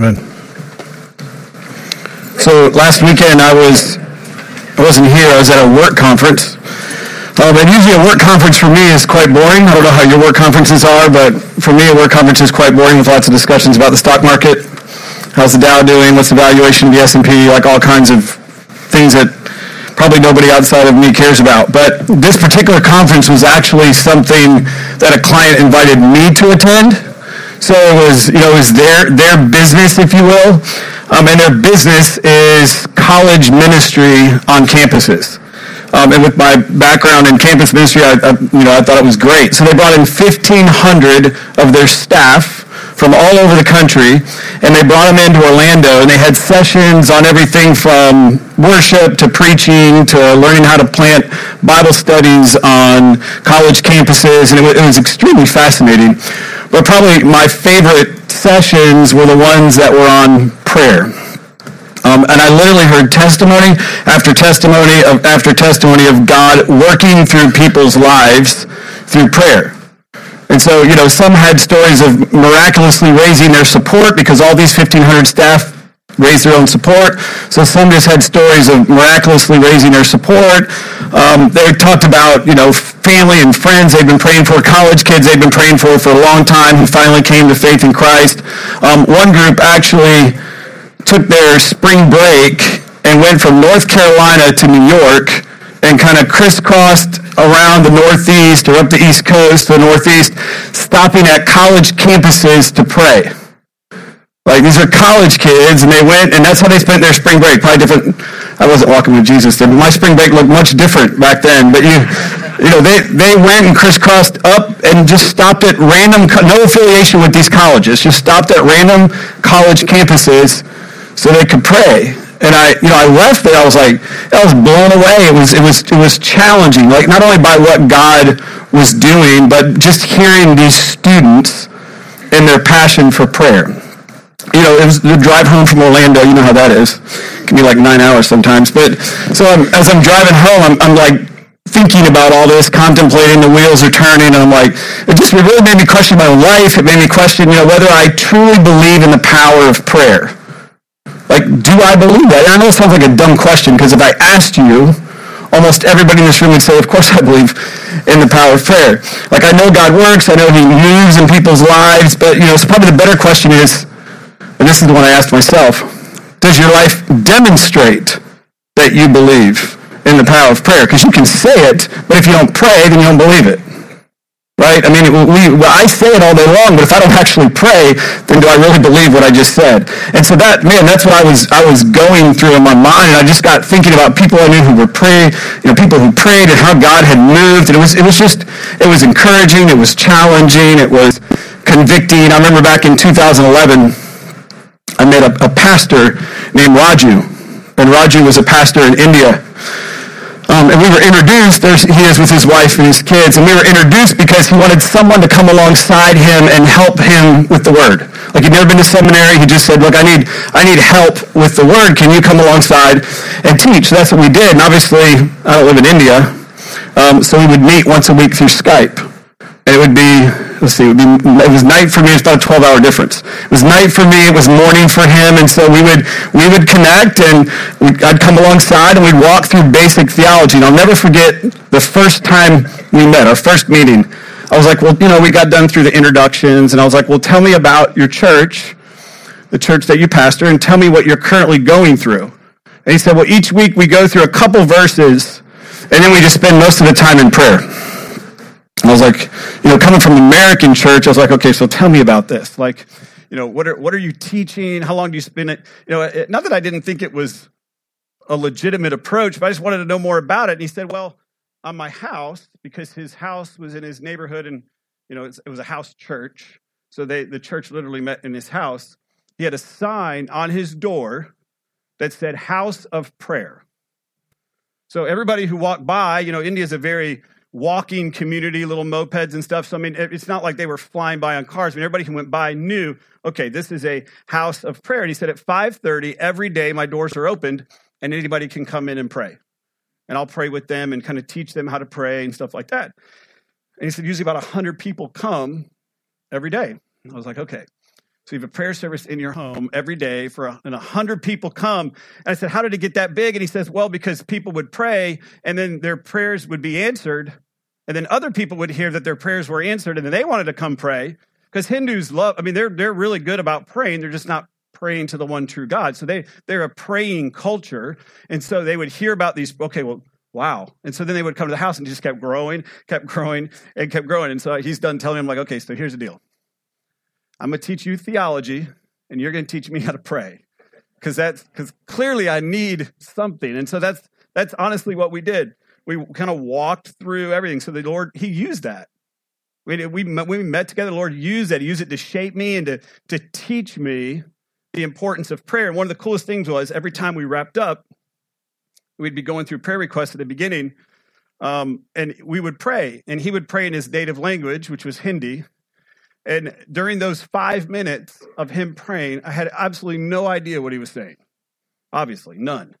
Amen. So last weekend I was I wasn't here. I was at a work conference. Um, and usually a work conference for me is quite boring. I don't know how your work conferences are, but for me a work conference is quite boring with lots of discussions about the stock market. How's the Dow doing? What's the valuation of the S&P? Like all kinds of things that probably nobody outside of me cares about. But this particular conference was actually something that a client invited me to attend. So it was, you know, it was their, their business, if you will. Um, and their business is college ministry on campuses. Um, and with my background in campus ministry, I, I, you know, I thought it was great. So they brought in 1,500 of their staff from all over the country, and they brought them into Orlando, and they had sessions on everything from worship to preaching to learning how to plant Bible studies on college campuses, and it it was extremely fascinating. But probably my favorite sessions were the ones that were on prayer. Um, and I literally heard testimony after testimony of, after testimony of God working through people's lives through prayer. And so, you know, some had stories of miraculously raising their support because all these 1,500 staff raised their own support. So some just had stories of miraculously raising their support. Um, they talked about, you know, family and friends they've been praying for, college kids they've been praying for for a long time who finally came to faith in Christ. Um, one group actually took their spring break and went from North Carolina to New York and kind of crisscrossed around the Northeast or up the East Coast, the Northeast, stopping at college campuses to pray. Like these are college kids, and they went, and that's how they spent their spring break. Probably different. I wasn't walking with Jesus then, but my spring break looked much different back then. But you, you know, they they went and crisscrossed up and just stopped at random, no affiliation with these colleges, just stopped at random college campuses so they could pray. And I, you know, I left there. I was like, I was blown away. It was, it was, it was challenging. Like not only by what God was doing, but just hearing these students and their passion for prayer. You know, it was the drive home from Orlando. You know how that is. It can be like nine hours sometimes. But so I'm, as I'm driving home, I'm, I'm like thinking about all this, contemplating the wheels are turning, and I'm like, it just it really made me question my life. It made me question, you know, whether I truly believe in the power of prayer. Like, do I believe that? And I know it sounds like a dumb question because if I asked you, almost everybody in this room would say, of course I believe in the power of prayer. Like, I know God works. I know he moves in people's lives. But, you know, so probably the better question is, and this is the one I asked myself, does your life demonstrate that you believe in the power of prayer? Because you can say it, but if you don't pray, then you don't believe it right? I mean, we, I say it all day long, but if I don't actually pray, then do I really believe what I just said? And so that, man, that's what I was, I was going through in my mind. I just got thinking about people I knew who were praying, you know, people who prayed and how God had moved. And it was, it was just, it was encouraging. It was challenging. It was convicting. I remember back in 2011, I met a, a pastor named Raju. And Raju was a pastor in India. Um, and we were introduced, there's, he is with his wife and his kids, and we were introduced because he wanted someone to come alongside him and help him with the word. Like he'd never been to seminary, he just said, look, I need, I need help with the word. Can you come alongside and teach? So that's what we did. And obviously, I don't live in India, um, so we would meet once a week through Skype. It would be, let's see, it, be, it was night for me. It's about a 12 hour difference. It was night for me. It was morning for him. And so we would, we would connect and we, I'd come alongside and we'd walk through basic theology. And I'll never forget the first time we met, our first meeting. I was like, well, you know, we got done through the introductions and I was like, well, tell me about your church, the church that you pastor, and tell me what you're currently going through. And he said, well, each week we go through a couple verses and then we just spend most of the time in prayer. I was like, you know, coming from American church, I was like, okay, so tell me about this. Like, you know, what are, what are you teaching? How long do you spend it? You know, it, not that I didn't think it was a legitimate approach, but I just wanted to know more about it. And he said, well, on my house, because his house was in his neighborhood and, you know, it was a house church. So they, the church literally met in his house. He had a sign on his door that said house of prayer. So everybody who walked by, you know, India is a very walking community, little mopeds and stuff. So, I mean, it's not like they were flying by on cars. I mean, everybody who went by knew, okay, this is a house of prayer. And he said, at 5.30 every day, my doors are opened and anybody can come in and pray. And I'll pray with them and kind of teach them how to pray and stuff like that. And he said, usually about 100 people come every day. I was like, okay. So you have a prayer service in your home every day for a, and a hundred people come. And I said, how did it get that big? And he says, well, because people would pray and then their prayers would be answered. And then other people would hear that their prayers were answered and then they wanted to come pray. Because Hindus love, I mean, they're, they're really good about praying. They're just not praying to the one true God. So they, they're a praying culture. And so they would hear about these, okay, well, wow. And so then they would come to the house and just kept growing, kept growing, and kept growing. And so he's done telling them, like, okay, so here's the deal. I'm going to teach you theology, and you're going to teach me how to pray. Because that's because clearly I need something. And so that's that's honestly what we did. We kind of walked through everything. So the Lord, He used that. We, we, we met together, the Lord used that. He used it to shape me and to, to teach me the importance of prayer. And one of the coolest things was every time we wrapped up, we'd be going through prayer requests at the beginning, um, and we would pray. And he would pray in his native language, which was Hindi. And during those five minutes of him praying, I had absolutely no idea what he was saying. Obviously, none.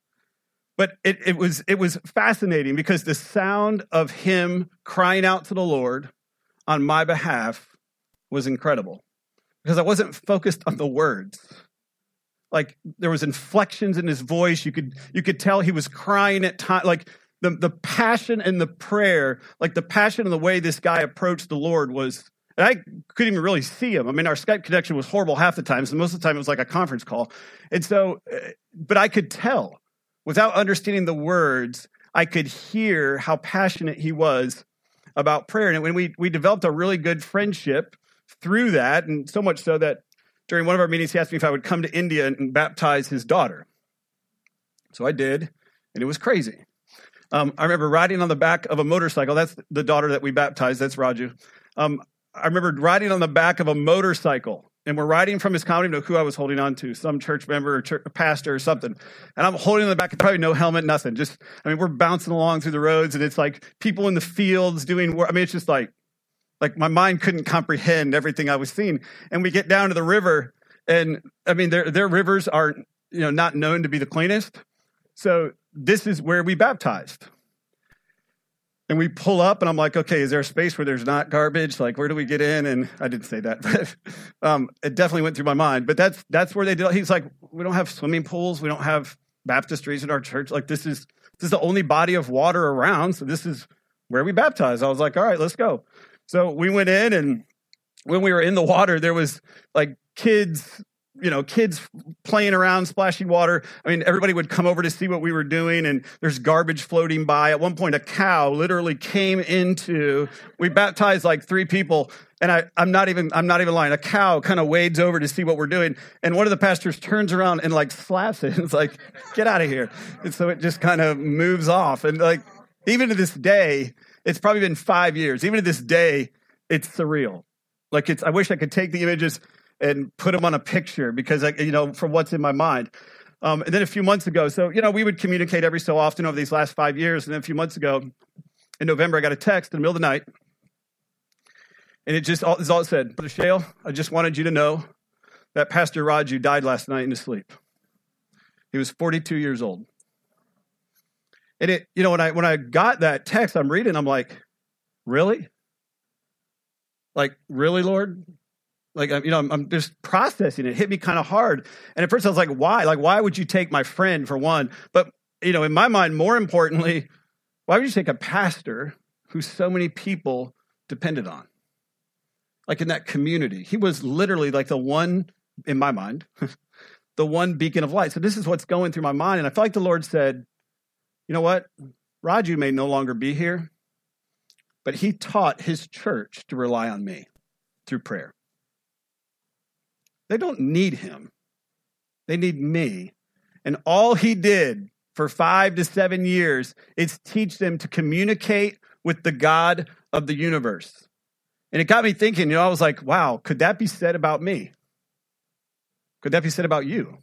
But it, it, was, it was fascinating because the sound of him crying out to the Lord on my behalf was incredible because I wasn't focused on the words. Like there was inflections in his voice. You could, you could tell he was crying at times. Like the, the passion and the prayer, like the passion and the way this guy approached the Lord was and I couldn't even really see him. I mean, our Skype connection was horrible half the time. So most of the time it was like a conference call. And so, uh, but I could tell without understanding the words, I could hear how passionate he was about prayer. And when we, we developed a really good friendship through that, and so much so that during one of our meetings, he asked me if I would come to India and baptize his daughter. So I did, and it was crazy. Um, I remember riding on the back of a motorcycle. That's the daughter that we baptized. That's Raju. Um, I remember riding on the back of a motorcycle and we're riding from his comedy to who I was holding on to, some church member or church, pastor or something. And I'm holding on the back, probably no helmet, nothing. Just, I mean, we're bouncing along through the roads and it's like people in the fields doing work. I mean, it's just like, like my mind couldn't comprehend everything I was seeing. And we get down to the river and I mean, their, their rivers are, you know, not known to be the cleanest. So this is where we baptized. And we pull up, and I'm like, okay, is there a space where there's not garbage? Like, where do we get in? And I didn't say that, but um, it definitely went through my mind. But that's that's where they did. He's like, we don't have swimming pools, we don't have baptistries in our church. Like, this is this is the only body of water around, so this is where we baptize. I was like, all right, let's go. So we went in, and when we were in the water, there was like kids you know, kids playing around, splashing water. I mean, everybody would come over to see what we were doing, and there's garbage floating by. At one point, a cow literally came into. We baptized like three people, and I, I'm not even I'm not even lying. A cow kind of wades over to see what we're doing, and one of the pastors turns around and like slaps it. It's like, get out of here! And so it just kind of moves off, and like even to this day, it's probably been five years. Even to this day, it's surreal. Like it's. I wish I could take the images and put them on a picture because, I, you know, from what's in my mind. Um, and then a few months ago, so, you know, we would communicate every so often over these last five years. And then a few months ago, in November, I got a text in the middle of the night. And it just all, is all it said. Brother Shale, I just wanted you to know that Pastor Raju died last night in his sleep. He was 42 years old. And it, you know, when I when I got that text, I'm reading, I'm like, really? Like, really, Lord? Like, you know, I'm, I'm just processing it. it hit me kind of hard. And at first I was like, why? Like, why would you take my friend for one? But, you know, in my mind, more importantly, why would you take a pastor who so many people depended on? Like in that community. He was literally like the one, in my mind, the one beacon of light. So this is what's going through my mind. And I feel like the Lord said, you know what? Raju may no longer be here, but he taught his church to rely on me through prayer. They don't need him, they need me. And all he did for five to seven years is teach them to communicate with the God of the universe. And it got me thinking, you know, I was like, wow, could that be said about me? Could that be said about you?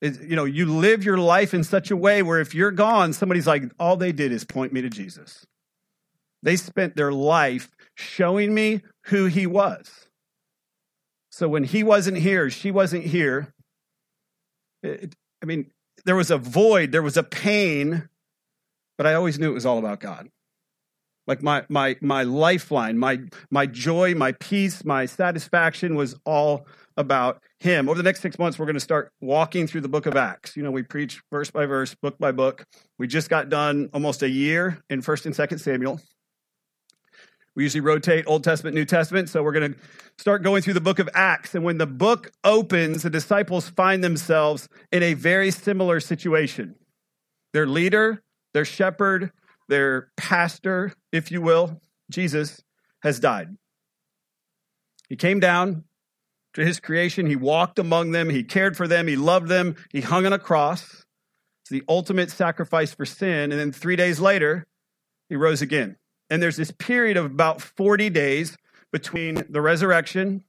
Is, you know, you live your life in such a way where if you're gone, somebody's like, all they did is point me to Jesus. They spent their life showing me who he was. So when he wasn't here, she wasn't here. It, I mean, there was a void, there was a pain, but I always knew it was all about God. Like my my my lifeline, my my joy, my peace, my satisfaction was all about him. Over the next six months, we're going to start walking through the book of Acts. You know, we preach verse by verse, book by book. We just got done almost a year in First and Second Samuel. We usually rotate Old Testament, New Testament. So we're going to start going through the book of Acts. And when the book opens, the disciples find themselves in a very similar situation. Their leader, their shepherd, their pastor, if you will, Jesus, has died. He came down to his creation. He walked among them. He cared for them. He loved them. He hung on a cross. It's the ultimate sacrifice for sin. And then three days later, he rose again. And there's this period of about 40 days between the resurrection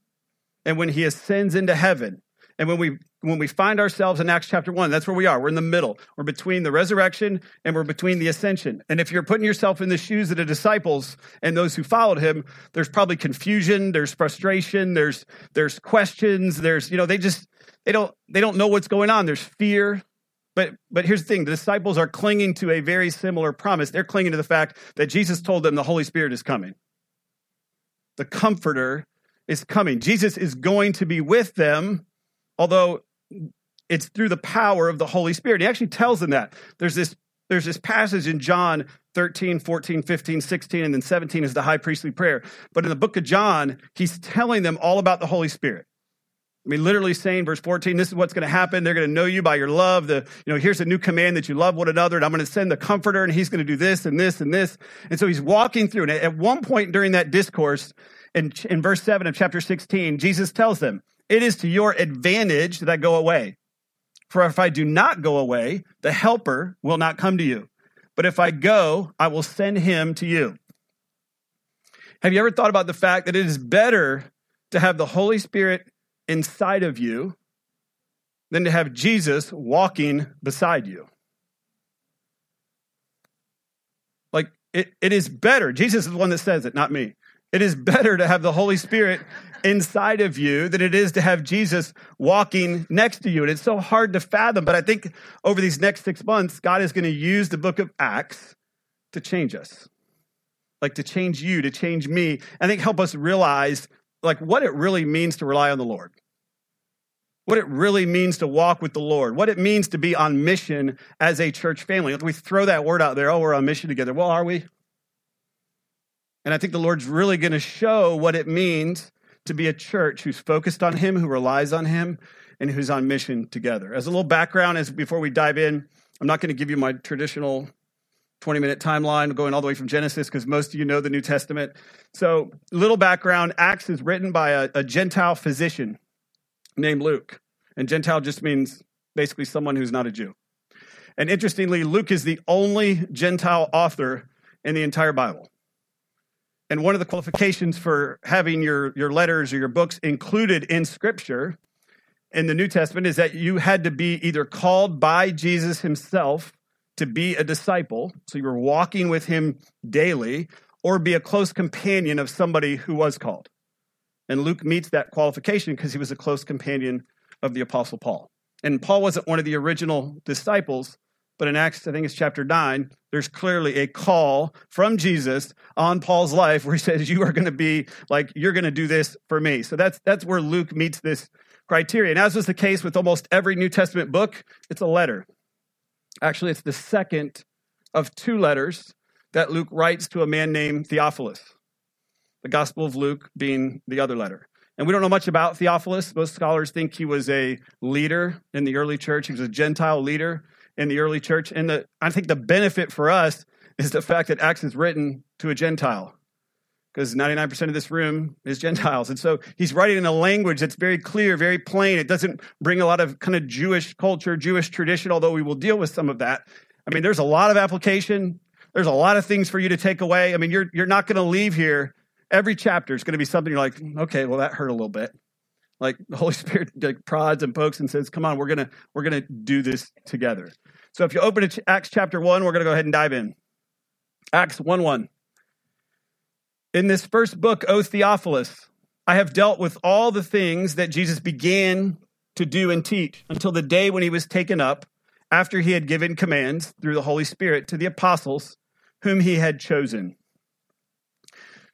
and when he ascends into heaven. And when we when we find ourselves in Acts chapter 1, that's where we are. We're in the middle. We're between the resurrection and we're between the ascension. And if you're putting yourself in the shoes of the disciples and those who followed him, there's probably confusion, there's frustration, there's there's questions, there's you know, they just they don't they don't know what's going on. There's fear, but but here's the thing: the disciples are clinging to a very similar promise. They're clinging to the fact that Jesus told them the Holy Spirit is coming. The Comforter is coming. Jesus is going to be with them, although it's through the power of the Holy Spirit. He actually tells them that. There's this there's this passage in John 13, 14, 15, 16, and then 17 is the high priestly prayer. But in the book of John, he's telling them all about the Holy Spirit. I mean, literally saying, verse 14, this is what's going to happen. They're going to know you by your love. The, you know, here's a new command that you love one another, and I'm going to send the comforter, and he's going to do this and this and this. And so he's walking through. And at one point during that discourse, in, in verse 7 of chapter 16, Jesus tells them, It is to your advantage that I go away. For if I do not go away, the helper will not come to you. But if I go, I will send him to you. Have you ever thought about the fact that it is better to have the Holy Spirit inside of you than to have Jesus walking beside you. Like, it, it is better. Jesus is the one that says it, not me. It is better to have the Holy Spirit inside of you than it is to have Jesus walking next to you. And it's so hard to fathom, but I think over these next six months, God is going to use the book of Acts to change us. Like to change you, to change me. I think help us realize like what it really means to rely on the Lord. What it really means to walk with the Lord, what it means to be on mission as a church family. We throw that word out there, oh, we're on mission together. Well, are we? And I think the Lord's really going to show what it means to be a church who's focused on Him, who relies on Him, and who's on mission together. As a little background, as before we dive in, I'm not going to give you my traditional 20 minute timeline going all the way from Genesis because most of you know the New Testament. So, little background Acts is written by a, a, Gentile physician named Luke. And Gentile just means basically someone who's not a Jew. And interestingly, Luke is the only Gentile author in the entire Bible. And one of the qualifications for having your, your letters or your books included in Scripture in the New Testament is that you had to be either called by Jesus himself to be a disciple, so you were walking with him daily, or be a close companion of somebody who was called. And Luke meets that qualification because he was a close companion of the Apostle Paul. And Paul wasn't one of the original disciples, but in Acts, I think it's chapter 9, there's clearly a call from Jesus on Paul's life where he says, You are going to be like, you're going to do this for me. So that's, that's where Luke meets this criteria. And as was the case with almost every New Testament book, it's a letter. Actually, it's the second of two letters that Luke writes to a man named Theophilus, the Gospel of Luke being the other letter. And we don't know much about Theophilus. Most scholars think he was a leader in the early church. He was a Gentile leader in the early church. And the, I think the benefit for us is the fact that Acts is written to a Gentile because 99% of this room is Gentiles. And so he's writing in a language that's very clear, very plain. It doesn't bring a lot of kind of Jewish culture, Jewish tradition, although we will deal with some of that. I mean, there's a lot of application. There's a lot of things for you to take away. I mean, you're, you're not going to leave here. Every chapter is going to be something you're like, hmm, okay, well, that hurt a little bit. Like the Holy Spirit like, prods and pokes and says, come on, we're going to, we're going to do this together. So if you open to Acts chapter 1, we're going to go ahead and dive in. Acts 1 1. In this first book, O Theophilus, I have dealt with all the things that Jesus began to do and teach until the day when he was taken up, after he had given commands through the Holy Spirit to the apostles whom he had chosen.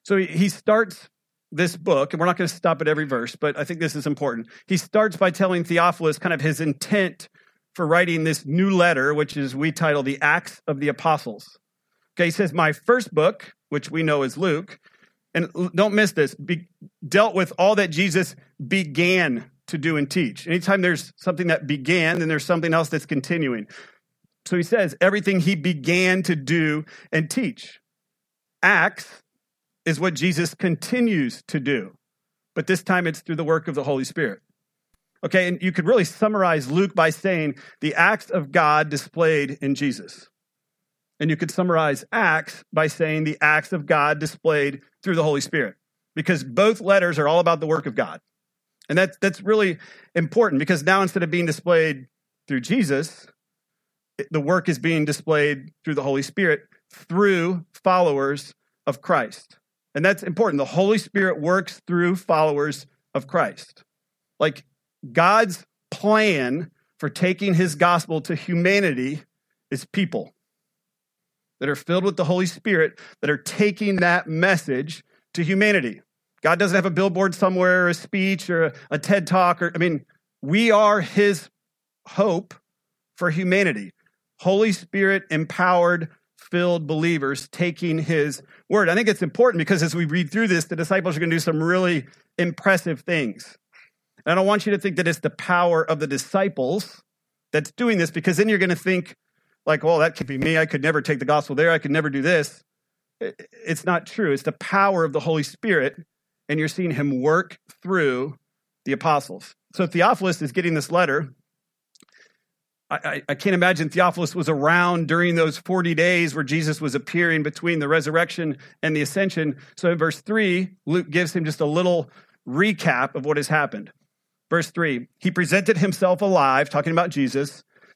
So he, starts this book, and we're not going to stop at every verse, but I think this is important. He starts by telling Theophilus kind of his intent for writing this new letter, which is we title the Acts of the Apostles. Okay, he says, My first book, which we know is Luke, and don't miss this, be, dealt with all that Jesus began to do and teach. Anytime there's something that began, then there's something else that's continuing. So he says, everything he began to do and teach. Acts is what Jesus continues to do, but this time it's through the work of the Holy Spirit. Okay, and you could really summarize Luke by saying the acts of God displayed in Jesus. And you could summarize Acts by saying the acts of God displayed through the Holy Spirit, because both letters are all about the work of God. And that's, that's really important because now instead of being displayed through Jesus, the work is being displayed through the Holy Spirit through followers of Christ. And that's important. The Holy Spirit works through followers of Christ. Like God's plan for taking his gospel to humanity is people that are filled with the Holy Spirit that are taking that message to humanity. God doesn't have a billboard somewhere, or a speech, or a, a TED talk. Or I mean, we are His hope for humanity. Holy Spirit empowered, filled believers taking His word. I think it's important because as we read through this, the disciples are going to do some really impressive things. And I don't want you to think that it's the power of the disciples that's doing this because then you're going to think, like, well, that could be me. I could never take the gospel there. I could never do this. It's not true. It's the power of the Holy Spirit, and you're seeing him work through the apostles. So Theophilus is getting this letter. I, I, I, can't imagine Theophilus was around during those 40 days where Jesus was appearing between the resurrection and the ascension. So in verse 3, Luke gives him just a little recap of what has happened. Verse 3 He presented himself alive, talking about Jesus,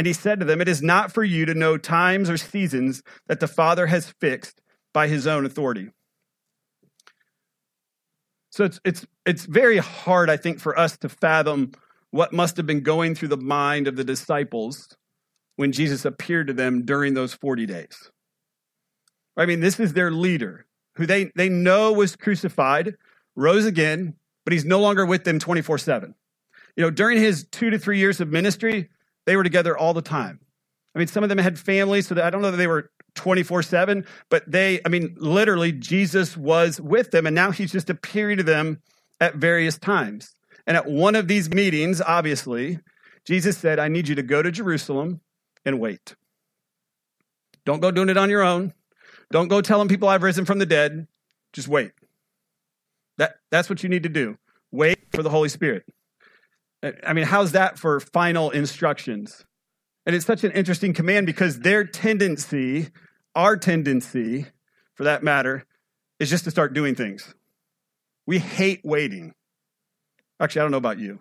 And he said to them, It is not for you to know times or seasons that the Father has fixed by his own authority. So it's, it's, it's very hard, I think, for us to fathom what must have been going through the mind of the disciples when Jesus appeared to them during those 40 days. I mean, this is their leader who they, they know was crucified, rose again, but he's no longer with them 24 7. You know, during his two to three years of ministry, they were together all the time. I mean, some of them had families, so I don't know that they were 24 7, but they, I mean, literally, Jesus was with them, and now he's just appearing to them at various times. And at one of these meetings, obviously, Jesus said, I need you to go to Jerusalem and wait. Don't go doing it on your own. Don't go telling people I've risen from the dead. Just wait. That, that's what you need to do. Wait for the Holy Spirit. I mean, how's that for final instructions? And it's such an interesting command because their tendency, our tendency for that matter, is just to start doing things. We hate waiting. Actually, I don't know about you.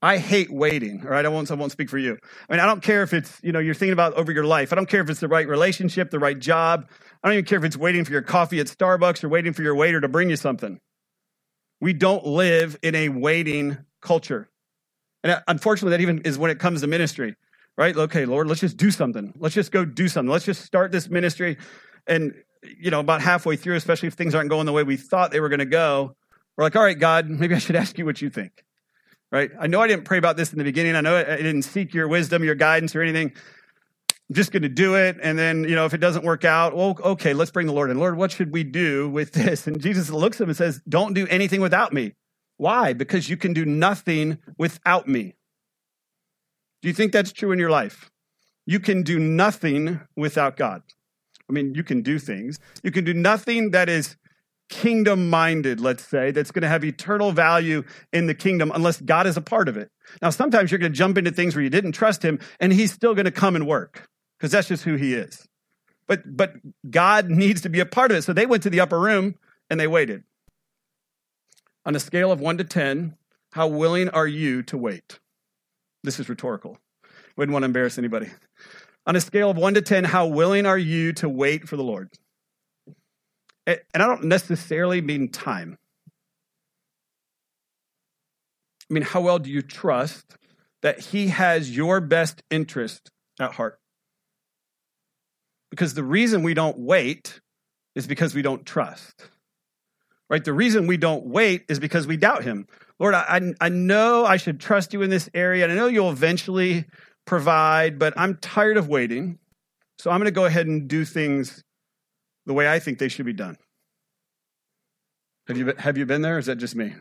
I hate waiting, all right? I won't, I won't speak for you. I mean, I don't care if it's, you know, you're thinking about over your life. I don't care if it's the right relationship, the right job. I don't even care if it's waiting for your coffee at Starbucks or waiting for your waiter to bring you something. We don't live in a waiting culture. And uh, unfortunately, that even is when it comes to ministry, right? Okay, Lord, let's just do something. Let's just go do something. Let's just start this ministry. And, you know, about halfway through, especially if things aren't going the way we thought they were going to go, we're like, all right, God, maybe I should ask you what you think, right? I know I didn't pray about this in the beginning. I know I didn't seek your wisdom, your guidance, or anything. I'm just going to do it. And then, you know, if it doesn't work out, well, okay, let's bring the Lord in. Lord, what should we do with this? And Jesus looks at him and says, don't do anything without me. Why? Because you can do nothing without me. Do you think that's true in your life? You can do nothing without God. I mean, you can do things. You can do nothing that is kingdom minded, let's say, that's going to have eternal value in the kingdom unless God is a part of it. Now, sometimes you're going to jump into things where you didn't trust him and he's still going to come and work because that's just who he is. But but God needs to be a part of it. So they went to the upper room and they waited. On a scale of 1 to 10, how willing are you to wait? This is rhetorical. Wouldn't want to embarrass anybody. On a scale of 1 to 10, how willing are you to wait for the Lord? And I don't necessarily mean time. I mean, how well do you trust that He has your best interest at heart? Because the reason we don't wait is because we don't trust. Right? The reason we don't wait is because we doubt Him. Lord, I, I know I should trust you in this area, and I know you'll eventually provide, but I'm tired of waiting. So I'm going to go ahead and do things the way I think they should be done. Have you, have you been there? Is that just me?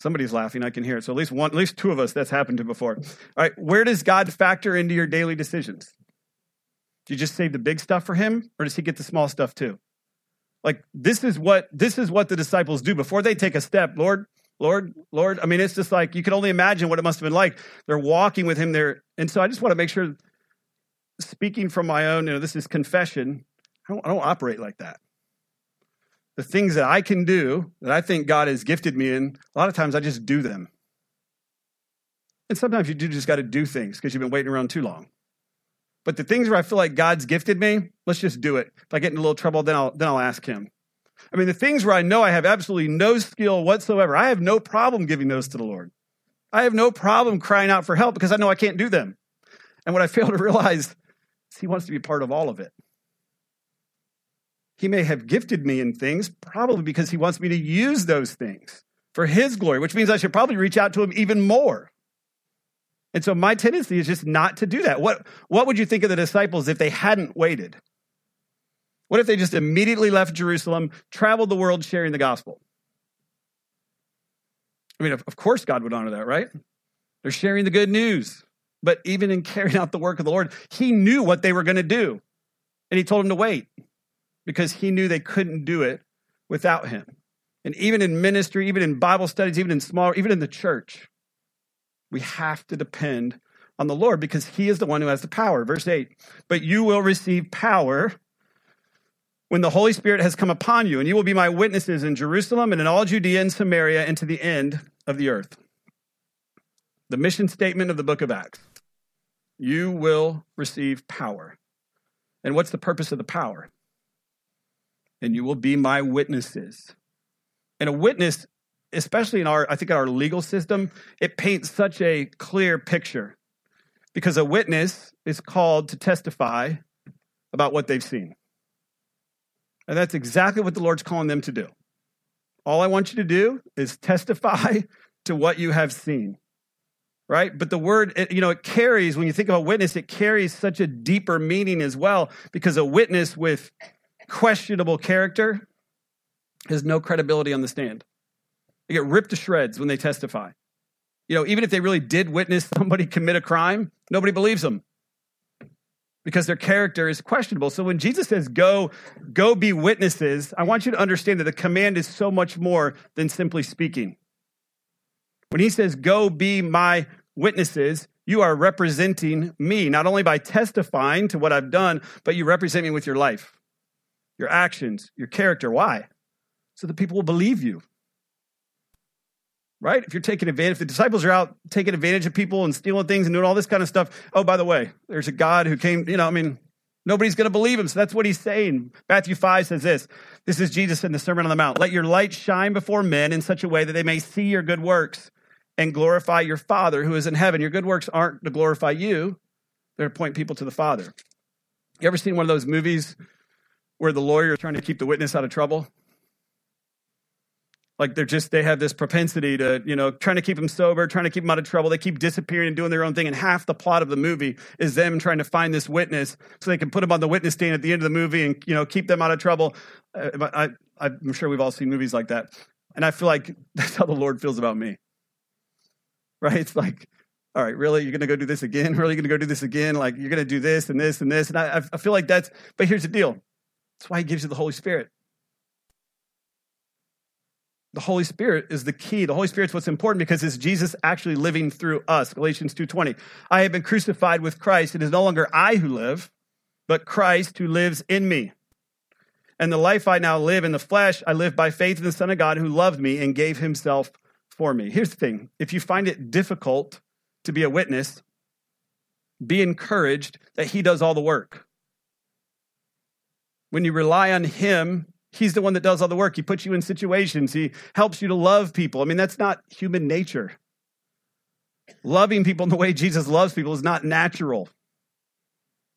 Somebody's laughing. I can hear it. So at least one, at least two of us that's happened to before. All right. Where does God factor into your daily decisions? Do you just save the big stuff for him or does he get the small stuff too? Like this is what, this is what the disciples do before they take a step. Lord, Lord, Lord. I mean, it's just like you can only imagine what it must have been like. They're walking with him there. And so I just want to make sure, speaking from my own, you know, this is confession. I don't, I don't operate like that. The things that I can do that I think God has gifted me in, a lot of times I just do them. And sometimes you do just got to do things because you've been waiting around too long. But the things where I feel like God's gifted me, let's just do it. If I get in a little trouble, then I'll then I'll ask him. I mean, the things where I know I have absolutely no skill whatsoever, I have no problem giving those to the Lord. I have no problem crying out for help because I know I can't do them. And what I fail to realize is He wants to be part of all of it. He may have gifted me in things, probably because He wants me to use those things for His glory, which means I should probably reach out to Him even more. And so my tendency is just not to do that. What, what would you think of the disciples if they hadn't waited? What if they just immediately left Jerusalem, traveled the world sharing the gospel? I mean, of course, God would honor that, right? They're sharing the good news. But even in carrying out the work of the Lord, He knew what they were going to do. And He told them to wait because He knew they couldn't do it without Him. And even in ministry, even in Bible studies, even in small, even in the church, we have to depend on the Lord because He is the one who has the power. Verse 8, but you will receive power when the Holy Spirit has come upon you, and you will be my witnesses in Jerusalem and in all Judea and Samaria and to the end of the earth. The mission statement of the book of Acts you will receive power. And what's the purpose of the power? And you will be my witnesses. And a witness, especially in our, I think, our legal system, it paints such a clear picture because a witness is called to testify about what they've seen. And that's exactly what the Lord's calling them to do. All I want you to do is testify to what you have seen. Right? But the word, it, you know, it carries, when you think of a witness, it carries such a deeper meaning as well, because a witness with questionable character has no credibility on the stand. They get ripped to shreds when they testify. You know, even if they really did witness somebody commit a crime, nobody believes them because their character is questionable. So when Jesus says, go, go be witnesses, I want you to understand that the command is so much more than simply speaking. When he says, go be my witnesses, you are representing me, not only by testifying to what I've done, but you represent me with your life, your actions, your character. Why? So that people will believe you right? If you're taking advantage, if the disciples are out taking advantage of people and stealing things and doing all this kind of stuff, oh, by the way, there's a God who came, you know, I mean, nobody's going to believe him. So that's what he's saying. Matthew 5 says this This is Jesus in the Sermon on the Mount. Let your light shine before men in such a way that they may see your good works and glorify your Father who is in heaven. Your good works aren't to glorify you, they're to point people to the Father. You ever seen one of those movies where the lawyer is trying to keep the witness out of trouble? Like they're just they have this propensity to you know trying to keep them sober trying to keep them out of trouble. They keep disappearing and doing their own thing and half the plot of the movie is them trying to find this witness so they can put them on the witness stand at the end of the movie and you know keep them out of trouble. Uh, I, i'm sure we've all seen movies like that. And i feel like that's how the lord feels about me. Right? It's like all right really? You're gonna go do this again? Really you're gonna go do this again? Like you're gonna do this and this and this? And i, I feel like that's but here's the deal. That's why he gives you the holy spirit the Holy Spirit is the key. The Holy Spirit's what's important because it's Jesus actually living through us. Galatians 2:20. I have been crucified with Christ. It is no longer I who live, but Christ who lives in me. And the life I now live in the flesh, I live by faith in the Son of God who loved me and gave himself for me. Here's the thing if you find it difficult to be a witness, be encouraged that he does all the work. When you rely on him, he's the one that does all the work. He puts you in situations, he helps you to love people. I mean, that's not human nature. Loving people in the way Jesus loves people is not natural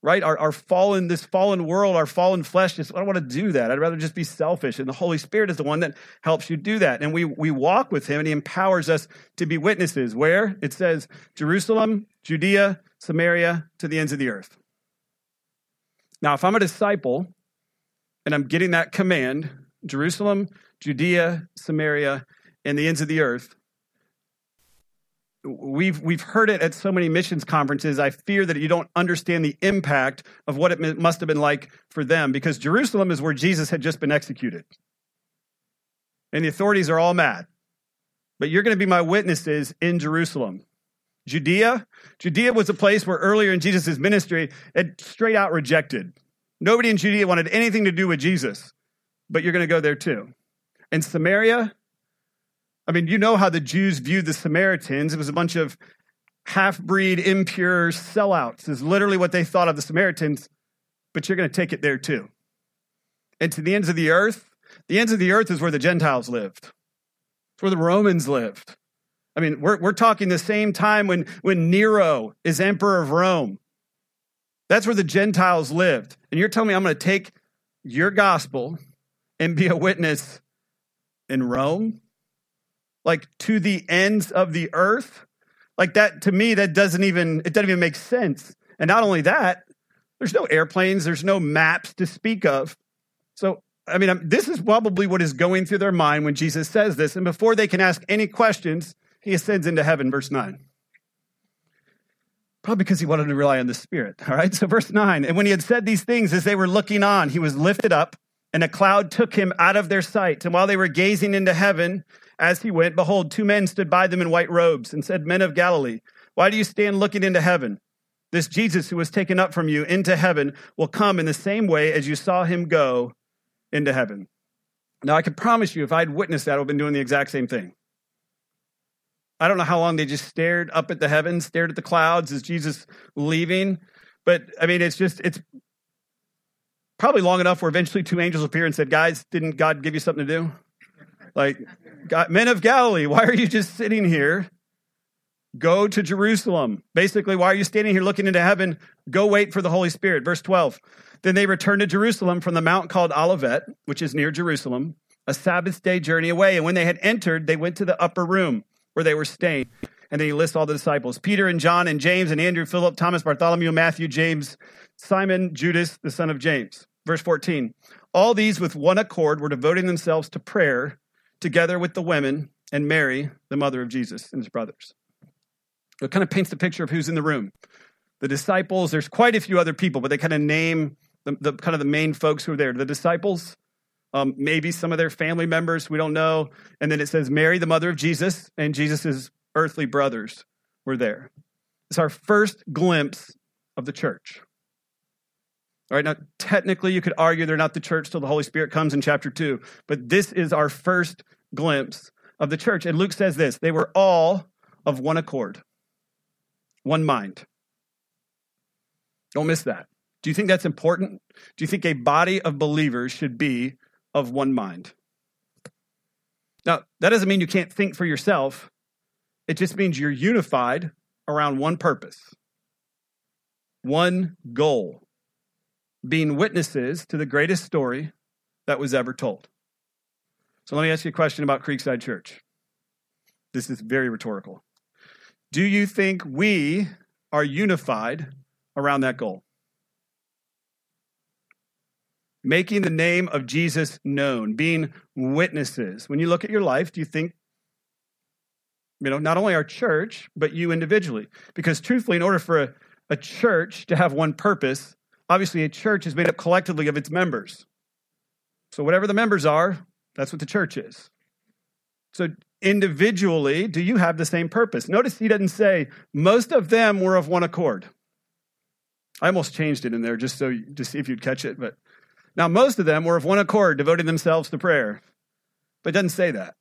right? Our, our fallen, this fallen world, our fallen flesh, just, I don't want to do that. I'd rather just be selfish. And the Holy Spirit is the one that helps you do that. And we, we walk with him and he empowers us to be witnesses. Where? It says Jerusalem, Judea, Samaria, to the ends of the earth. Now, if I'm a disciple and I'm getting that command, Jerusalem, Judea, Samaria, and the ends of the earth, we've we've heard it at so many missions conferences. I fear that you don't understand the impact of what it must have been like for them because jerusalem is where jesus had just been executed. And the authorities are all mad. But you're going to be my witnesses in jerusalem. Judea? Judea was a place where earlier in jesus' ministry it straight out rejected nobody in judea wanted anything to do with jesus but you're going to go there too and samaria I mean, you know how the Jews viewed the Samaritans. It was a bunch of half breed, impure sellouts, is literally what they thought of the Samaritans, but you're going to take it there too. And to the ends of the earth, the ends of the earth is where the Gentiles lived, it's where the Romans lived. I mean, we're, we're talking the same time when, when Nero is emperor of Rome. That's where the Gentiles lived. And you're telling me I'm going to take your gospel and be a witness in Rome? like to the ends of the earth. Like that to me, that doesn't even it doesn't even make sense. And not only that, there's no airplanes, there's no maps to speak of. So I mean, this is probably what is going through their mind when Jesus says this. And before they can ask any questions, he ascends into heaven, verse 9. Probably because he wanted to rely on the Spirit. All right. So, verse 9. And when he had said these things, as they were looking on, he was lifted up, and a cloud took him out of their sight. And while they were gazing into heaven, as he went, behold, two men stood by them in white robes and said, Men of Galilee, why do you stand looking into heaven? This Jesus who was taken up from you into heaven will come in the same way as you saw him go into heaven. Now, I can promise you, if I'd witnessed that, I would have been doing the exact same thing. I don't know how long they just stared up at the heavens, stared at the clouds as Jesus leaving. But I mean, it's just, it's probably long enough where eventually two angels appear and said, Guys, didn't God give you something to do? Like, men of Galilee, why are you just sitting here? Go to Jerusalem. Basically, why are you standing here looking into heaven? Go wait for the Holy Spirit. Verse 12. Then they returned to Jerusalem from the mount called Olivet, which is near Jerusalem, a Sabbath day journey away. And when they had entered, they went to the upper room where they were staying. And then he lists all the disciples Peter and John and James and Andrew, Philip, Thomas, Bartholomew, Matthew, James, Simon, Judas, the son of James. Verse 14. All these with one accord were devoting themselves to prayer together with the women and Mary, the mother of Jesus, and his brothers. It kind of paints the picture of who's in the room. The disciples, there's quite a few other people, but they kind of name the, the kind of the main folks who are there. The disciples, um, maybe some of their family members, we don't know. And then it says Mary, the mother of Jesus, and Jesus' earthly brothers were there. It's our first glimpse of the church. All right, now technically you could argue they're not the church till the Holy Spirit comes in chapter 2, but this is our first glimpse of the church. And Luke says this they were all of one accord, one mind. Don't miss that. Do you think that's important? Do you think a body of believers should be of one mind? Now, that doesn't mean you can't think for yourself. It just means you're unified around one purpose, one goal being witnesses to the greatest story that was ever told. So let me ask you a question about Creekside Church. This is very rhetorical. Do you think we are unified around that goal? Making the name of Jesus known, being witnesses. When you look at your life, do you think, you know, not only our church, but you individually? Because truthfully, in order for a, a church to have one purpose, Obviously, a church is made up collectively of its members. So, whatever the members are, that's what the church is. So, individually, do you have the same purpose? Notice he doesn't say most of them were of one accord. I almost changed it in there just so to see if you'd catch it, but Now, most of them were of one accord, devoting themselves to prayer. But it doesn't say that.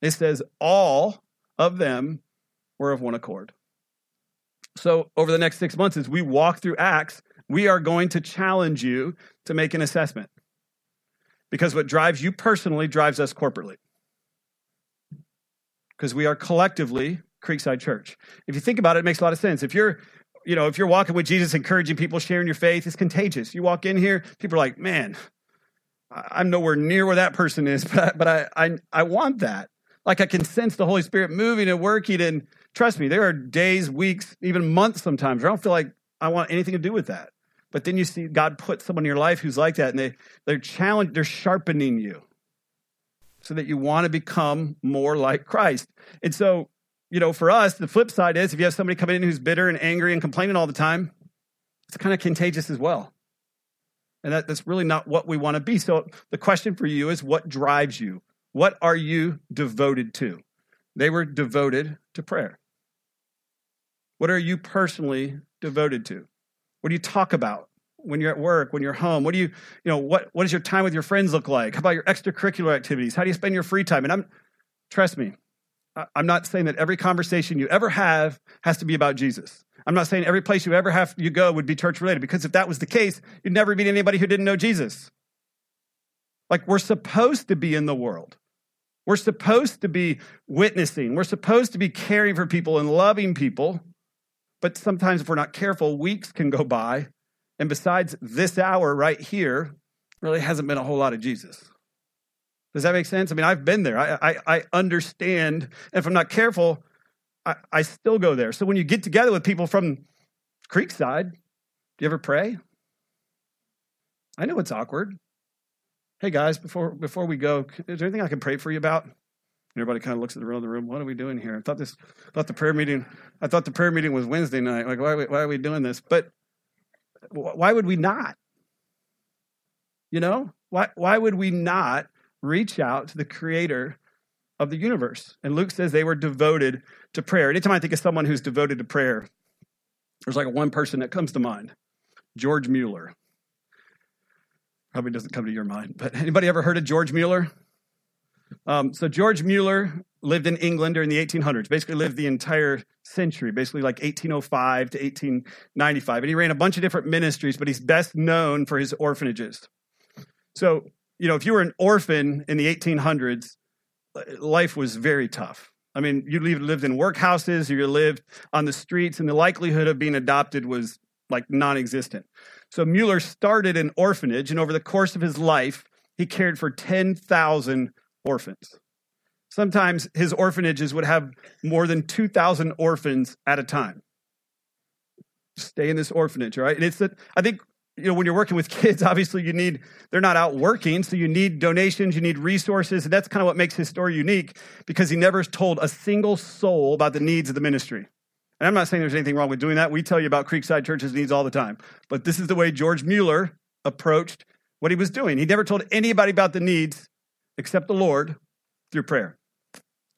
It says all of them were of one accord. So, over the next six months, as we walk through Acts, we are going to challenge you to make an assessment. Because what drives you personally drives us corporately. Because we are collectively Creekside Church. If you think about it, it makes a lot of sense. If you're you know, if you're walking with Jesus, encouraging people, sharing your faith, it's contagious. You walk in here, people are like, man, I'm nowhere near where that person is, but I, but I, I, I want that. Like I can sense the Holy Spirit moving and working. And trust me, there are days, weeks, even months sometimes where I don't feel like I want anything to do with that. But then you see God put someone in your life who's like that, and they, they're challenged, they're sharpening you so that you want to become more like Christ. And so you know, for us, the flip side is if you have somebody coming in who's bitter and angry and complaining all the time, it's kind of contagious as well. And that, that's really not what we want to be. So the question for you is what drives you? What are you devoted to? They were devoted to prayer. What are you personally devoted to? What do you talk about when you're at work, when you're home? What do you, you know, what, what does your time with your friends look like? How about your extracurricular activities? How do you spend your free time? And I'm, trust me, I'm not saying that every conversation you ever have has to be about Jesus. I'm not saying every place you ever have you go would be church related because if that was the case, you'd never meet anybody who didn't know Jesus. Like we're supposed to be in the world. We're supposed to be witnessing. We're supposed to be caring for people and loving people. But sometimes if we're not careful, weeks can go by. And besides this hour right here, really hasn't been a whole lot of Jesus. Does that make sense? I mean, I've been there. I, I, I understand. And if I'm not careful, I, I still go there. So when you get together with people from Creekside, do you ever pray? I know it's awkward. Hey guys, before before we go, is there anything I can pray for you about? Everybody kind of looks at the room the room. What are we doing here? I thought this, thought the prayer meeting. I thought the prayer meeting was Wednesday night. Like, why, why are we doing this? But why would we not? You know, why why would we not reach out to the creator of the universe. And Luke says they were devoted to prayer. Anytime I think of someone who's devoted to prayer, there's like one person that comes to mind George Mueller. Probably doesn't come to your mind, but anybody ever heard of George Mueller? Um, so George Mueller lived in England during the 1800s, basically lived the entire century, basically like 1805 to 1895. And he ran a bunch of different ministries, but he's best known for his orphanages. So you know, if you were an orphan in the 1800s, life was very tough. I mean, you lived in workhouses, you lived on the streets, and the likelihood of being adopted was like non existent. So Mueller started an orphanage, and over the course of his life, he cared for 10,000 orphans. Sometimes his orphanages would have more than 2,000 orphans at a time. Stay in this orphanage, right? And it's that I think you know when you're working with kids obviously you need they're not out working so you need donations you need resources and that's kind of what makes his story unique because he never told a single soul about the needs of the ministry. And i'm not saying there's anything wrong with doing that. We tell you about creekside church's needs all the time. But this is the way george mueller approached what he was doing. He never told anybody about the needs except the lord through prayer.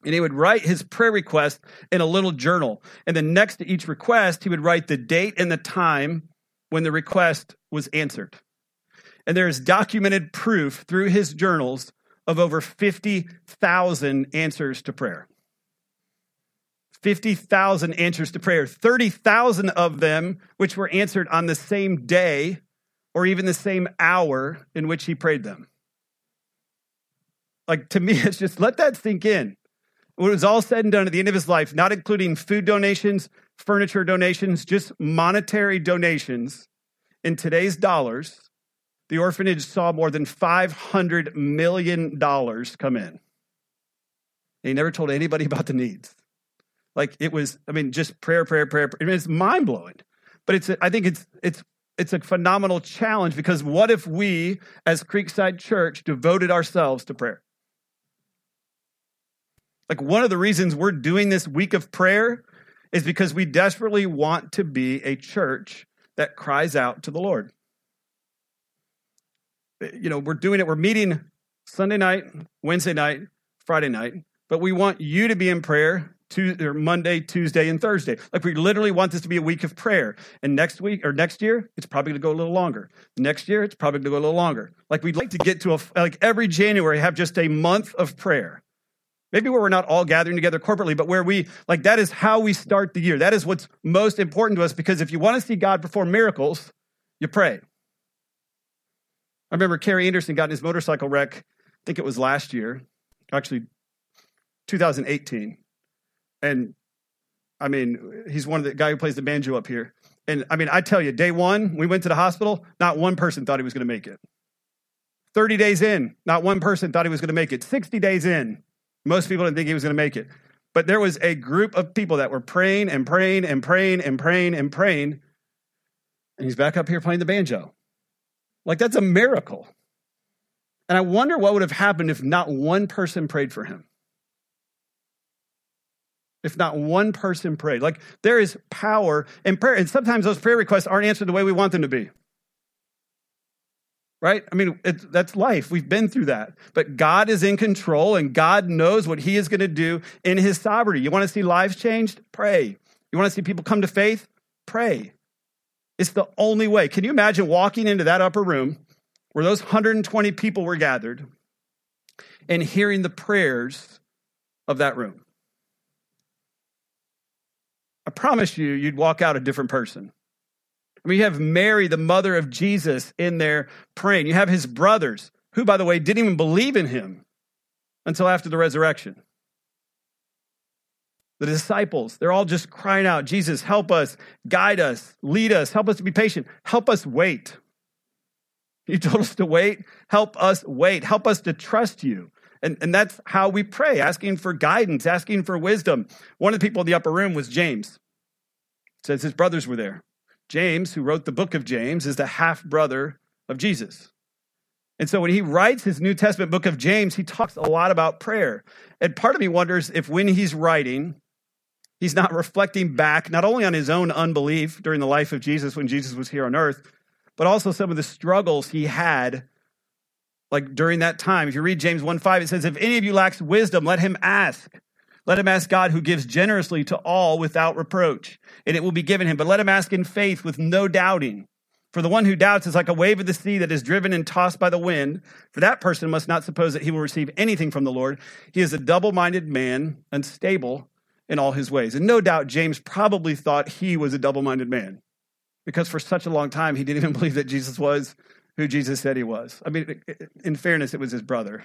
And he would write his prayer request in a little journal. And then next to each request he would write the date and the time when the request was answered. And there is documented proof through his journals of over 50,000 answers to prayer. 50,000 answers to prayer, 30,000 of them which were answered on the same day or even the same hour in which he prayed them. Like to me, it's just let that sink in. When it was all said and done at the end of his life, not including food donations, furniture donations, just monetary donations. In today's dollars, the orphanage saw more than $500 million come in. He never told anybody about the needs. Like it was, I mean, just prayer, prayer, prayer. prayer. I mean, it's mind blowing. But it's, I think it's, it's, it's a phenomenal challenge because what if we, as Creekside Church, devoted ourselves to prayer? Like one of the reasons we're doing this week of prayer is because we desperately want to be a church that cries out to the Lord. You know, we're doing it, we're meeting Sunday night, Wednesday night, Friday night, but we want you to be in prayer Tuesday, or Monday, Tuesday, and Thursday. Like we literally want this to be a week of prayer. And next week or next year, it's probably going to go a little longer. Next year, it's probably going to go a little longer. Like we'd like to get to a like every January have just a month of prayer. Maybe where we're not all gathering together corporately, but where we like that is how we start the year. That is what's most important to us because if you want to see God perform miracles, you pray. I remember Kerry Anderson got in his motorcycle wreck, I think it was last year, actually 2018. And I mean, he's one of the guy who plays the banjo up here. And I mean, I tell you, day one, we went to the hospital, not one person thought he was going to make it. 30 days in, not one person thought he was going to make it. 60 days in, most people didn't think he was going to make it. But there was a group of people that were praying and praying and praying and praying and praying. And he's back up here playing the banjo. Like, that's a miracle. And I wonder what would have happened if not one person prayed for him. If not one person prayed. Like, there is power in prayer. And sometimes those prayer requests aren't answered the way we want them to be right? I mean, that's life. We've been through that. But God is in control and God knows what He is going to do in His sovereignty. You want to see lives changed? Pray. You want to see people come to faith? Pray. It's the only way. Can you imagine walking into that upper room where those 120 people were gathered and hearing the prayers of that room? I promise you, you'd walk out a different person. I mean, you have Mary, the mother of Jesus, in there praying. You have his brothers, who, by the way, didn't even believe in him until after the resurrection. The disciples, they're all just crying out, Jesus, help us, guide us, lead us, help us to be patient, help us wait. You told us to wait. Help us wait. Help us to trust you. And, and that's how we pray, asking for guidance, asking for wisdom. One of the people in the upper room was James. It says his brothers were there. James, who wrote the book of James, is the half brother of Jesus. And so when he writes his New Testament book of James, he talks a lot about prayer. And part of me wonders if when he's writing, he's not reflecting back not only on his own unbelief during the life of Jesus when Jesus was here on earth, but also some of the struggles he had like during that time. If you read James 1 5, it says, If any of you lacks wisdom, let him ask. Let him ask God who gives generously to all without reproach, and it will be given him. But let him ask in faith with no doubting. For the one who doubts is like a wave of the sea that is driven and tossed by the wind. For that person must not suppose that he will receive anything from the Lord. He is a double minded man, unstable in all his ways. And no doubt James probably thought he was a double minded man because for such a long time he didn't even believe that Jesus was who Jesus said he was. I mean, in fairness, it was his brother.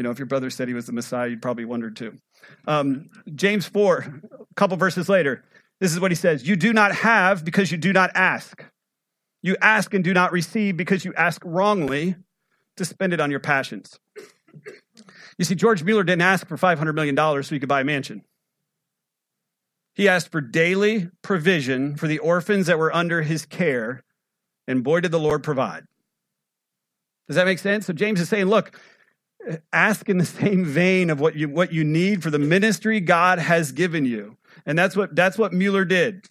You know, if your brother said he was the Messiah, you'd probably wonder too. Um, James 4, a couple verses later, this is what he says You do not have because you do not ask. You ask and do not receive because you ask wrongly to spend it on your passions. You see, George Mueller didn't ask for $500 million so he could buy a mansion. He asked for daily provision for the orphans that were under his care, and boy, did the Lord provide. Does that make sense? So James is saying, look, ask in the same vein of what you what you need for the ministry God has given you. And that's what that's what Mueller did.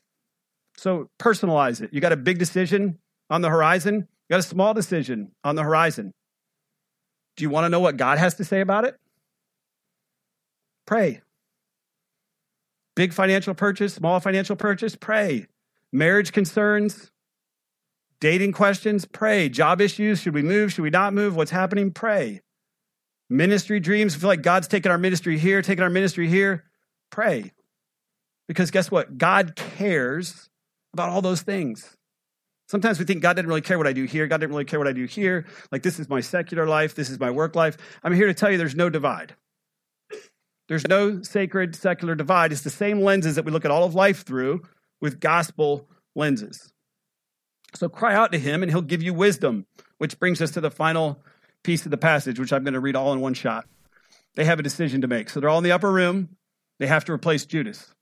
So personalize it. You got a big decision on the horizon, you got a small decision on the horizon. Do you want to know what God has to say about it? Pray. Big financial purchase, small financial purchase, pray. Marriage concerns, dating questions, pray. Job issues, should we move, should we not move, what's happening, pray. Ministry dreams, feel like God's taking our ministry here, taking our ministry here, pray. Because guess what? God cares about all those things. Sometimes we think God didn't really care what I do here. God didn't really care what I do here. Like, this is my secular life. This is my work life. I'm here to tell you there's no divide. There's no sacred secular divide. It's the same lenses that we look at all of life through with gospel lenses. So cry out to him and he'll give you wisdom, which brings us to the final piece of the passage, which I'm going to read all in one shot. They have a decision to make. So they're all in the upper room. They have to replace Judas.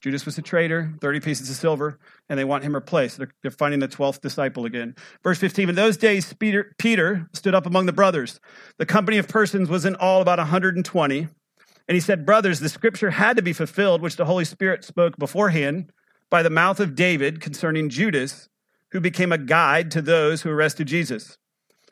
Judas was a traitor, 30 pieces of silver, and they want him replaced. They're, they're finding the 12th disciple again. Verse 15 In those days, Peter, Peter stood up among the brothers. The company of persons was in all about 120. And he said, Brothers, the scripture had to be fulfilled, which the Holy Spirit spoke beforehand by the mouth of David concerning Judas, who became a guide to those who arrested Jesus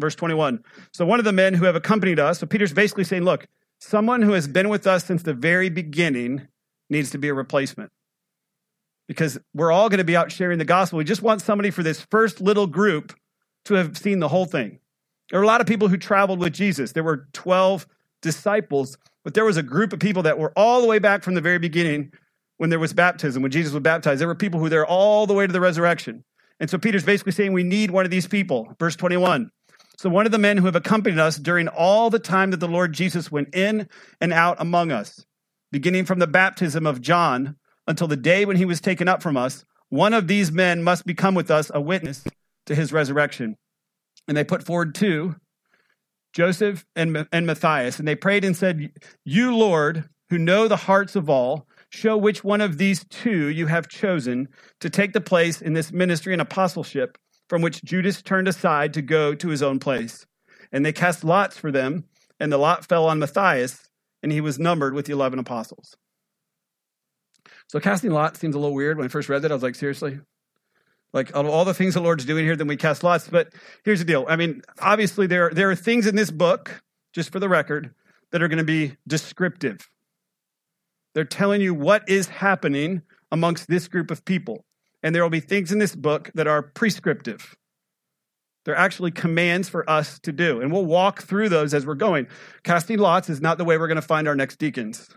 Verse 21. So one of the men who have accompanied us, so Peter's basically saying, Look, someone who has been with us since the very beginning needs to be a replacement. Because we're all going to be out sharing the gospel. We just want somebody for this first little group to have seen the whole thing. There were a lot of people who traveled with Jesus. There were 12 disciples, but there was a group of people that were all the way back from the very beginning when there was baptism, when Jesus was baptized. There were people who were there all the way to the resurrection. And so Peter's basically saying we need one of these people. Verse 21. So one of the men who have accompanied us during all the time that the Lord Jesus went in and out among us beginning from the baptism of John until the day when he was taken up from us, one of these men must become with us a witness to his resurrection. And they put forward two, Joseph and, and Matthias, and they prayed and said, You, Lord, who know the hearts of all, show which one of these two you have chosen to take the place in this ministry and apostleship from which Judas turned aside to go to his own place. And they cast lots for them, and the lot fell on Matthias and he was numbered with the 11 apostles. So casting lots seems a little weird. When I first read that, I was like, seriously? Like out of all the things the Lord's doing here, then we cast lots. But here's the deal. I mean, obviously there, there are things in this book, just for the record, that are going to be descriptive. They're telling you what is happening amongst this group of people. And there will be things in this book that are prescriptive. They're actually commands for us to do. And we'll walk through those as we're going. Casting lots is not the way we're going to find our next deacons.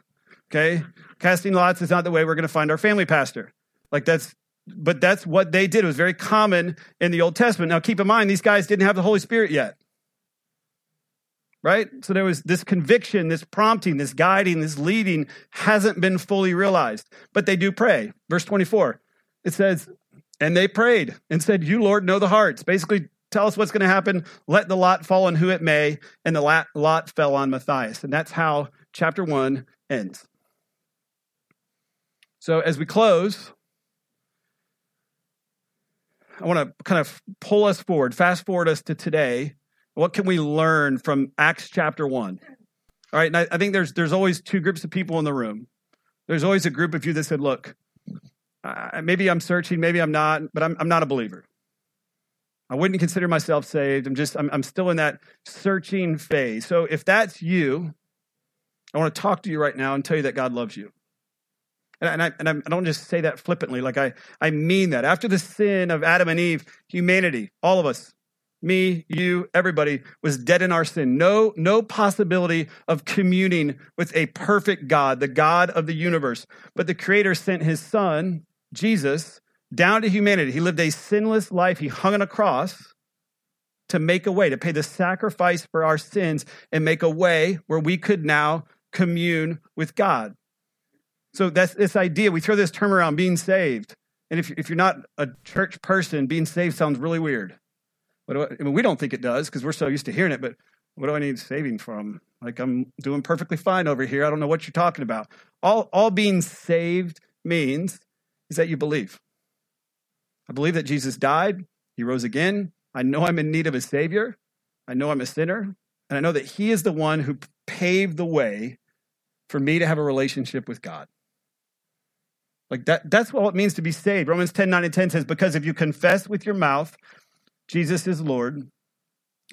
Okay? Casting lots is not the way we're going to find our family pastor. Like that's but that's what they did. It was very common in the Old Testament. Now keep in mind these guys didn't have the Holy Spirit yet. Right? So there was this conviction, this prompting, this guiding, this leading hasn't been fully realized. But they do pray. Verse 24. It says, and they prayed and said, You, Lord, know the hearts. Basically, tell us what's going to happen. Let the lot fall on who it may. And the lot fell on Matthias. And that's how chapter one ends. So as we close, I want to kind of pull us forward, fast forward us to today. What can we learn from Acts chapter one? All right, and I, I think there's there's always two groups of people in the room. There's always a group of you that said, "Look, uh, maybe I'm searching, maybe I'm not, but I'm I'm not a believer." I wouldn't consider myself saved. I'm just, I'm, I'm still in that searching phase. So if that's you, I want to talk to you right now and tell you that God loves you. And, I, and I don't just say that flippantly, like I, I mean that. After the sin of Adam and Eve, humanity, all of us, me, you, everybody was dead in our sin. No, no possibility of communing with a perfect God, the God of the universe. But the Creator sent His Son, Jesus, down to humanity. He lived a sinless life. He hung on a cross to make a way, to pay the sacrifice for our sins and make a way where we could now commune with God. So that's this idea. We throw this term around being saved. And if, if you're not a church person, being saved sounds really weird. But I, I mean, we don't think it does because we're so used to hearing it. But what do I need saving from? Like I'm doing perfectly fine over here. I don't know what you're talking about. All, all being saved means is that you believe. I believe that Jesus died, he rose again. I know I'm in need of a Savior. I know I'm a sinner. And I know that He is the one who paved the way for me to have a relationship with God. Like that, that's what it means to be saved. Romans 10 9 and 10 says, Because if you confess with your mouth Jesus is Lord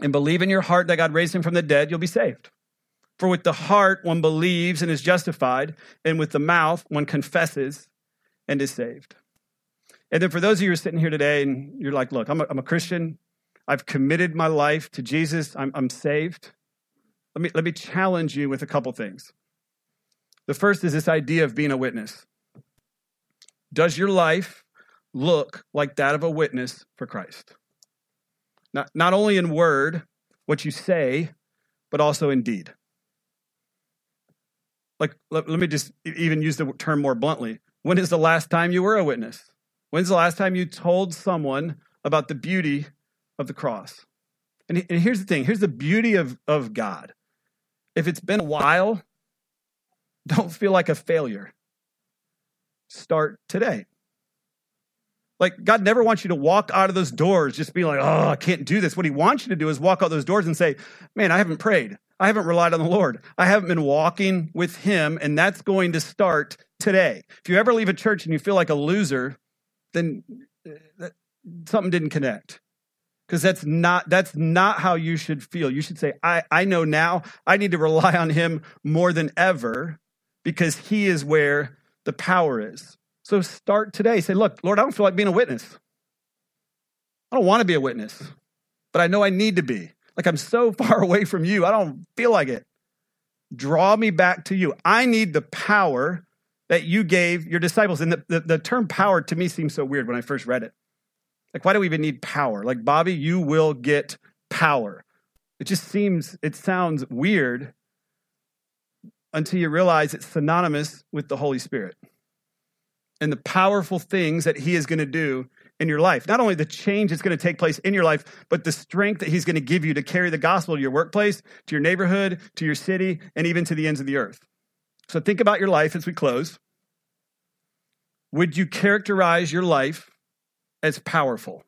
and believe in your heart that God raised him from the dead, you'll be saved. For with the heart one believes and is justified, and with the mouth one confesses and is saved. And then for those of you who are sitting here today and you're like, look, I'm a, I'm a Christian. I've committed my life to Jesus. I'm, I'm saved. Let me, let me challenge you with a couple things. The first is this idea of being a witness. Does your life look like that of a witness for Christ? Not, not only in word, what you say, but also in deed. Like, let, let me just even use the term more bluntly. When is the last time you were a witness? When's the last time you told someone about the beauty of the cross? And, and here's the thing here's the beauty of, of God. If it's been a while, don't feel like a failure. start today. Like, God never wants you to walk out of those doors just be like, oh, I can't do this. What He wants you to do is walk out those doors and say, man, I haven't prayed. I haven't relied on the Lord. I haven't been walking with Him, and that's going to start today. If you ever leave a church and you feel like a loser, then uh, something didn't connect because that's not that's not how you should feel you should say I, I know now i need to rely on him more than ever because he is where the power is so start today. Say look lord i don't feel like being a witness. I don't want to be a witness but i know i need to be. Like i'm so far away from you i don't feel like it. Draw me back to you. I need the power that you gave your disciples. And the, the, the term power to me seems so weird when i first read it. Like, why do we even need power? Like, Bobby, you will get power. It just seems, it sounds weird until you realize it's synonymous with the Holy Spirit and the powerful things that He is going to do in your life. Not only the change that's going to take place in your life, but the strength that He's going to give you to carry the gospel to your workplace, to your neighborhood, to your city, and even to the ends of the earth. So think about your life as we close. Would you characterize your life as powerful?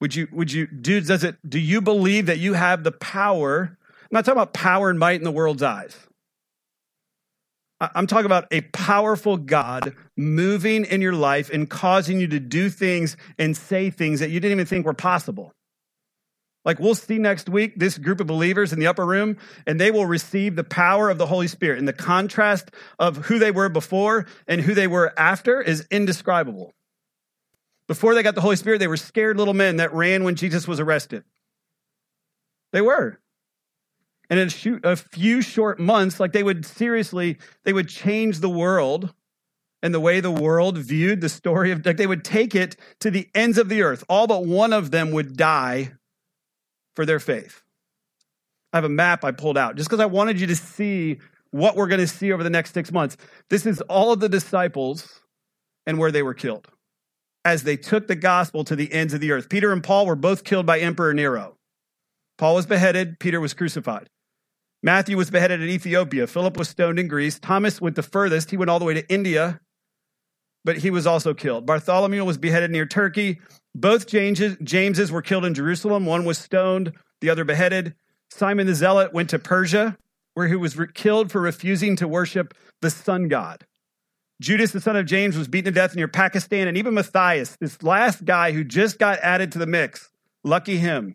Would you, would you, dudes, does it, do you believe that you have the power? I'm not talking about power and might in the world's eyes. I'm talking about a powerful God moving in your life and causing you to do things and say things that you didn't even think were possible. Like we'll see next week, this group of believers in the upper room, and they will receive the power of the Holy Spirit. And the contrast of who they were before and who they were after is indescribable. Before they got the Holy Spirit, they were scared little men that ran when Jesus was arrested. They were. And in a few short months, like they would seriously, they would change the world and the way the world viewed the story of, like they would take it to the ends of the earth. All but one of them would die for their faith. I have a map I pulled out just because I wanted you to see what we're going to see over the next six months. This is all of the disciples and where they were killed as they took the gospel to the ends of the earth. Peter and Paul were both killed by Emperor Nero. Paul was beheaded, Peter was crucified. Matthew was beheaded in Ethiopia. Philip was stoned in Greece. Thomas went the furthest. He went all the way to India, but he was also killed. Bartholomew was beheaded near Turkey. Both Jameses, were killed in Jerusalem. One was stoned, the other beheaded. Simon the Zealot went to Persia, where he was killed for refusing to worship the sun god. Judas, the son of James, was beaten to death near Pakistan. And even Matthias, this last guy who just got added to the mix, lucky him,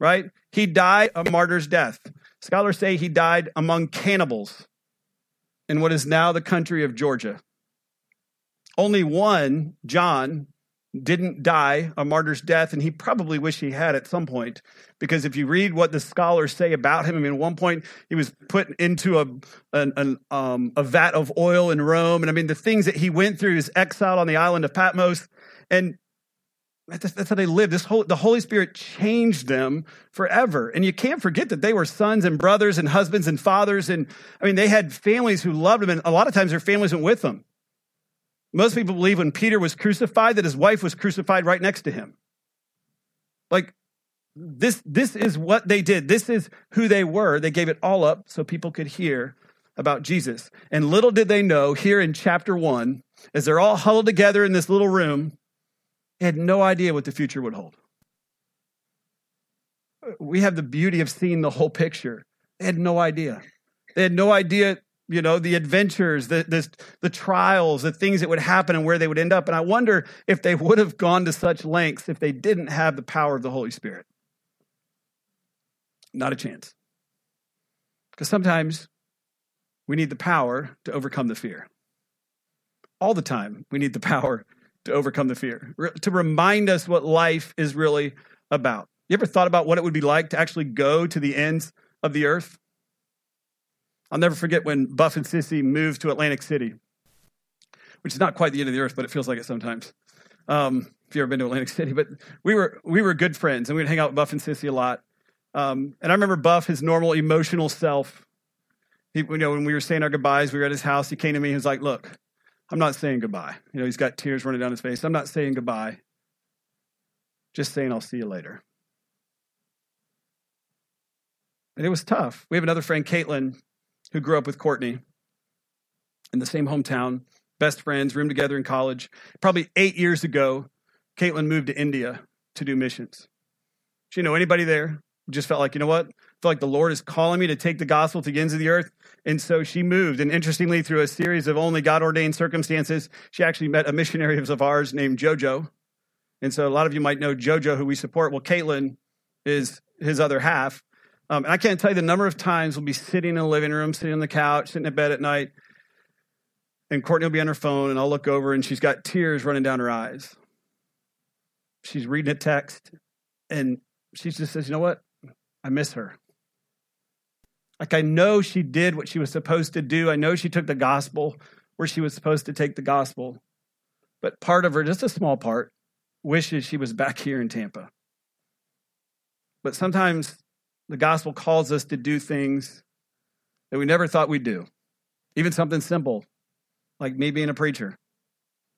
right? He died a martyr's death. Scholars say he died among cannibals in what is now the country of Georgia. Only one, John, didn't die a martyr's death, and he probably wished he had at some point. Because if you read what the scholars say about him, I mean, at one point he was put into a an, an, um, a vat of oil in Rome, and I mean the things that he went through. His exile on the island of Patmos, and that's, that's how they lived. This whole, the Holy Spirit changed them forever, and you can't forget that they were sons and brothers and husbands and fathers, and I mean they had families who loved them, and a lot of times their families went with them. Most people believe when Peter was crucified that his wife was crucified right next to him. Like this this is what they did. This is who they were. They gave it all up so people could hear about Jesus. And little did they know here in chapter 1 as they're all huddled together in this little room, had no idea what the future would hold. We have the beauty of seeing the whole picture. They had no idea. They had no idea you know the adventures the, the, the trials the things that would happen and where they would end up and i wonder if they would have gone to such lengths if they didn't have the power of the holy spirit not a chance because sometimes we need the power to overcome the fear all the time we need the power to overcome the fear to remind us what life is really about you ever thought about what it would be like to actually go to the ends of the earth I'll never forget when Buff and Sissy moved to Atlantic City, which is not quite the end of the earth, but it feels like it sometimes. Um, if you've ever been to Atlantic City, but we were we were good friends, and we'd hang out with Buff and Sissy a lot. Um, and I remember Buff, his normal emotional self. He, you know, when we were saying our goodbyes, we were at his house. He came to me. He was like, "Look, I'm not saying goodbye. You know, he's got tears running down his face. I'm not saying goodbye. Just saying I'll see you later." And it was tough. We have another friend, Caitlin, who grew up with Courtney. in the same hometown, best friends, roomed together in college. Probably eight years ago, Caitlin moved to India to do missions. She know anybody there? Just felt like, you know what? Feel like the Lord is calling me to take the gospel to the ends of the earth. And so she moved. And interestingly, through a series of only God ordained circumstances, she actually met a missionary of ours named JoJo. And so a lot of you might know JoJo, who we support. Well, Caitlin is his other half. Um, and I can't tell you the number of times we'll be sitting in the living room, sitting on the couch, sitting in bed at night, and Courtney will be on her phone, and I'll look over, and she's got tears running down her eyes. She's reading a text, and she just says, You know what? I miss her. Like, I know she did what she was supposed to do. I know she took the gospel where she was supposed to take the gospel. But part of her, just a small part, wishes she was back here in Tampa. But sometimes the gospel calls us to do things that we never thought we'd do, even something simple like me being a preacher.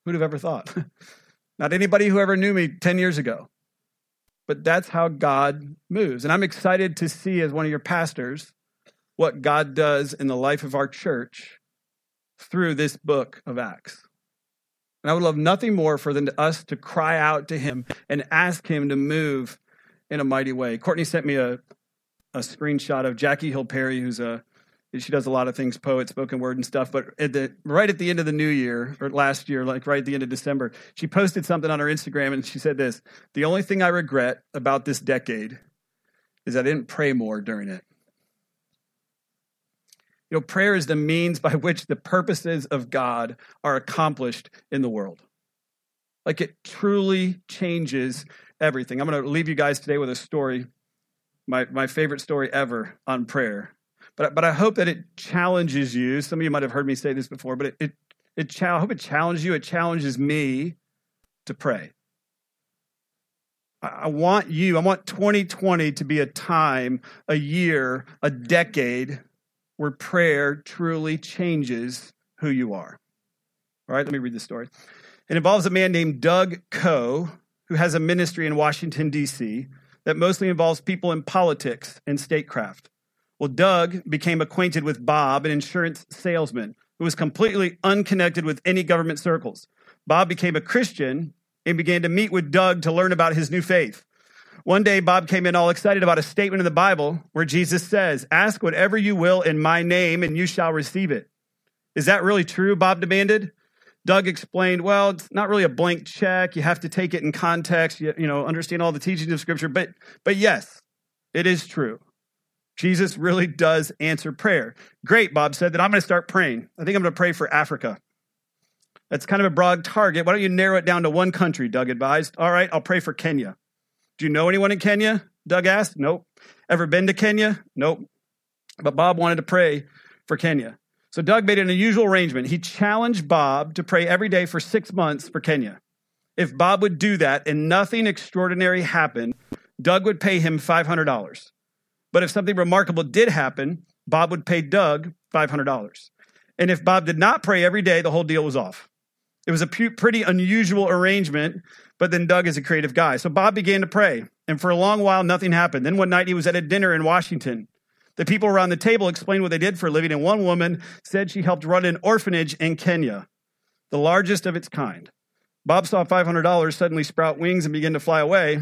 Who'd have ever thought? Not anybody who ever knew me 10 years ago. But that's how God moves. And I'm excited to see, as one of your pastors, what God does in the life of our church through this book of Acts. And I would love nothing more for than to us to cry out to Him and ask Him to move in a mighty way. Courtney sent me a, a screenshot of Jackie Hill Perry, who's a she does a lot of things, poet, spoken word, and stuff. But at the, right at the end of the new year, or last year, like right at the end of December, she posted something on her Instagram and she said this The only thing I regret about this decade is I didn't pray more during it. You know, prayer is the means by which the purposes of God are accomplished in the world. Like it truly changes everything. I'm going to leave you guys today with a story, my, my favorite story ever on prayer. But, but I hope that it challenges you. Some of you might have heard me say this before, but it, it, it I hope it challenges you. It challenges me to pray. I, I want you, I want 2020 to be a time, a year, a decade where prayer truly changes who you are. All right, let me read the story. It involves a man named Doug Coe, who has a ministry in Washington, D.C., that mostly involves people in politics and statecraft. Well, Doug became acquainted with Bob, an insurance salesman who was completely unconnected with any government circles. Bob became a Christian and began to meet with Doug to learn about his new faith. One day, Bob came in all excited about a statement in the Bible where Jesus says, Ask whatever you will in my name, and you shall receive it. Is that really true? Bob demanded. Doug explained, Well, it's not really a blank check. You have to take it in context, you, you know, understand all the teachings of Scripture. But, but yes, it is true. Jesus really does answer prayer. Great, Bob said, that I'm going to start praying. I think I'm going to pray for Africa. That's kind of a broad target. Why don't you narrow it down to one country? Doug advised. All right, I'll pray for Kenya. Do you know anyone in Kenya? Doug asked. Nope. Ever been to Kenya? Nope. But Bob wanted to pray for Kenya. So Doug made an unusual arrangement. He challenged Bob to pray every day for six months for Kenya. If Bob would do that and nothing extraordinary happened, Doug would pay him $500. But if something remarkable did happen, Bob would pay Doug $500. And if Bob did not pray every day, the whole deal was off. It was a pretty unusual arrangement, but then Doug is a creative guy. So Bob began to pray, and for a long while, nothing happened. Then one night, he was at a dinner in Washington. The people around the table explained what they did for a living, and one woman said she helped run an orphanage in Kenya, the largest of its kind. Bob saw $500 suddenly sprout wings and begin to fly away.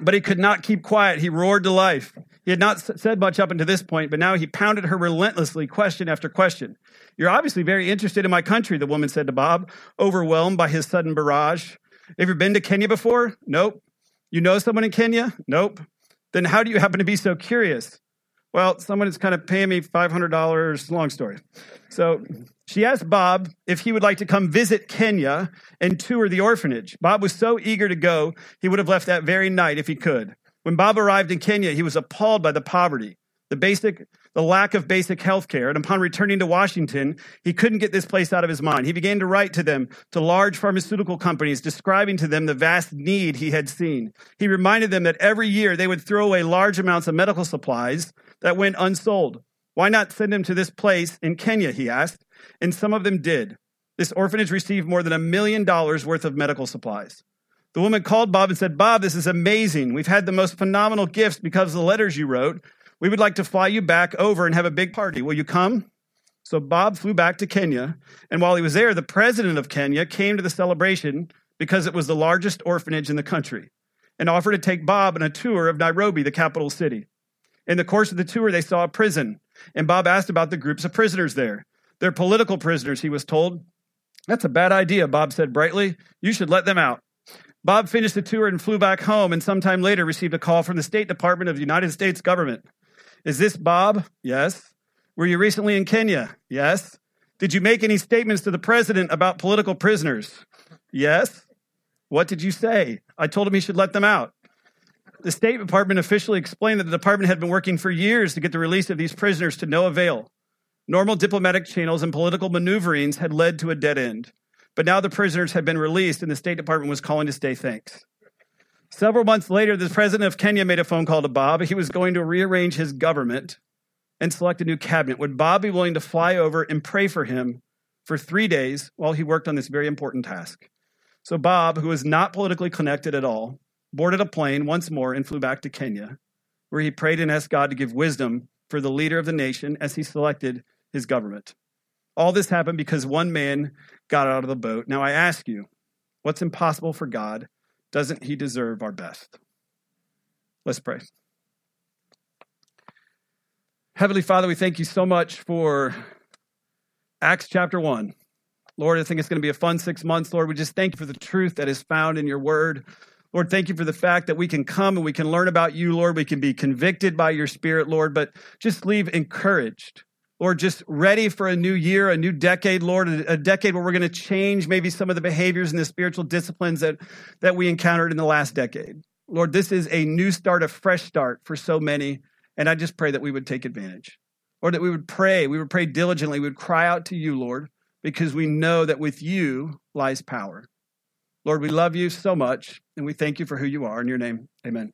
But he could not keep quiet. He roared to life. He had not said much up until this point, but now he pounded her relentlessly, question after question. You're obviously very interested in my country, the woman said to Bob, overwhelmed by his sudden barrage. Have you been to Kenya before? Nope. You know someone in Kenya? Nope. Then how do you happen to be so curious? Well, someone is kind of paying me $500. Long story. So she asked Bob if he would like to come visit Kenya and tour the orphanage. Bob was so eager to go, he would have left that very night if he could. When Bob arrived in Kenya, he was appalled by the poverty, the basic the lack of basic health care. And upon returning to Washington, he couldn't get this place out of his mind. He began to write to them, to large pharmaceutical companies, describing to them the vast need he had seen. He reminded them that every year they would throw away large amounts of medical supplies that went unsold. Why not send them to this place in Kenya? He asked. And some of them did. This orphanage received more than a million dollars worth of medical supplies. The woman called Bob and said, Bob, this is amazing. We've had the most phenomenal gifts because of the letters you wrote. We would like to fly you back over and have a big party. Will you come? So Bob flew back to Kenya, and while he was there, the president of Kenya came to the celebration because it was the largest orphanage in the country and offered to take Bob on a tour of Nairobi, the capital city. In the course of the tour, they saw a prison, and Bob asked about the groups of prisoners there. They're political prisoners, he was told. That's a bad idea, Bob said brightly. You should let them out. Bob finished the tour and flew back home, and sometime later received a call from the State Department of the United States government. Is this Bob? Yes. Were you recently in Kenya? Yes. Did you make any statements to the president about political prisoners? Yes. What did you say? I told him he should let them out. The State Department officially explained that the department had been working for years to get the release of these prisoners to no avail. Normal diplomatic channels and political maneuverings had led to a dead end. But now the prisoners had been released, and the State Department was calling to say thanks. Several months later, the president of Kenya made a phone call to Bob. He was going to rearrange his government and select a new cabinet. Would Bob be willing to fly over and pray for him for three days while he worked on this very important task? So, Bob, who was not politically connected at all, boarded a plane once more and flew back to Kenya, where he prayed and asked God to give wisdom for the leader of the nation as he selected his government. All this happened because one man got out of the boat. Now, I ask you, what's impossible for God? Doesn't he deserve our best? Let's pray. Heavenly Father, we thank you so much for Acts chapter 1. Lord, I think it's going to be a fun six months. Lord, we just thank you for the truth that is found in your word. Lord, thank you for the fact that we can come and we can learn about you, Lord. We can be convicted by your spirit, Lord, but just leave encouraged. Lord, just ready for a new year, a new decade, Lord, a decade where we're going to change maybe some of the behaviors and the spiritual disciplines that, that we encountered in the last decade. Lord, this is a new start, a fresh start for so many. And I just pray that we would take advantage. Or that we would pray, we would pray diligently, we would cry out to you, Lord, because we know that with you lies power. Lord, we love you so much, and we thank you for who you are. In your name, amen.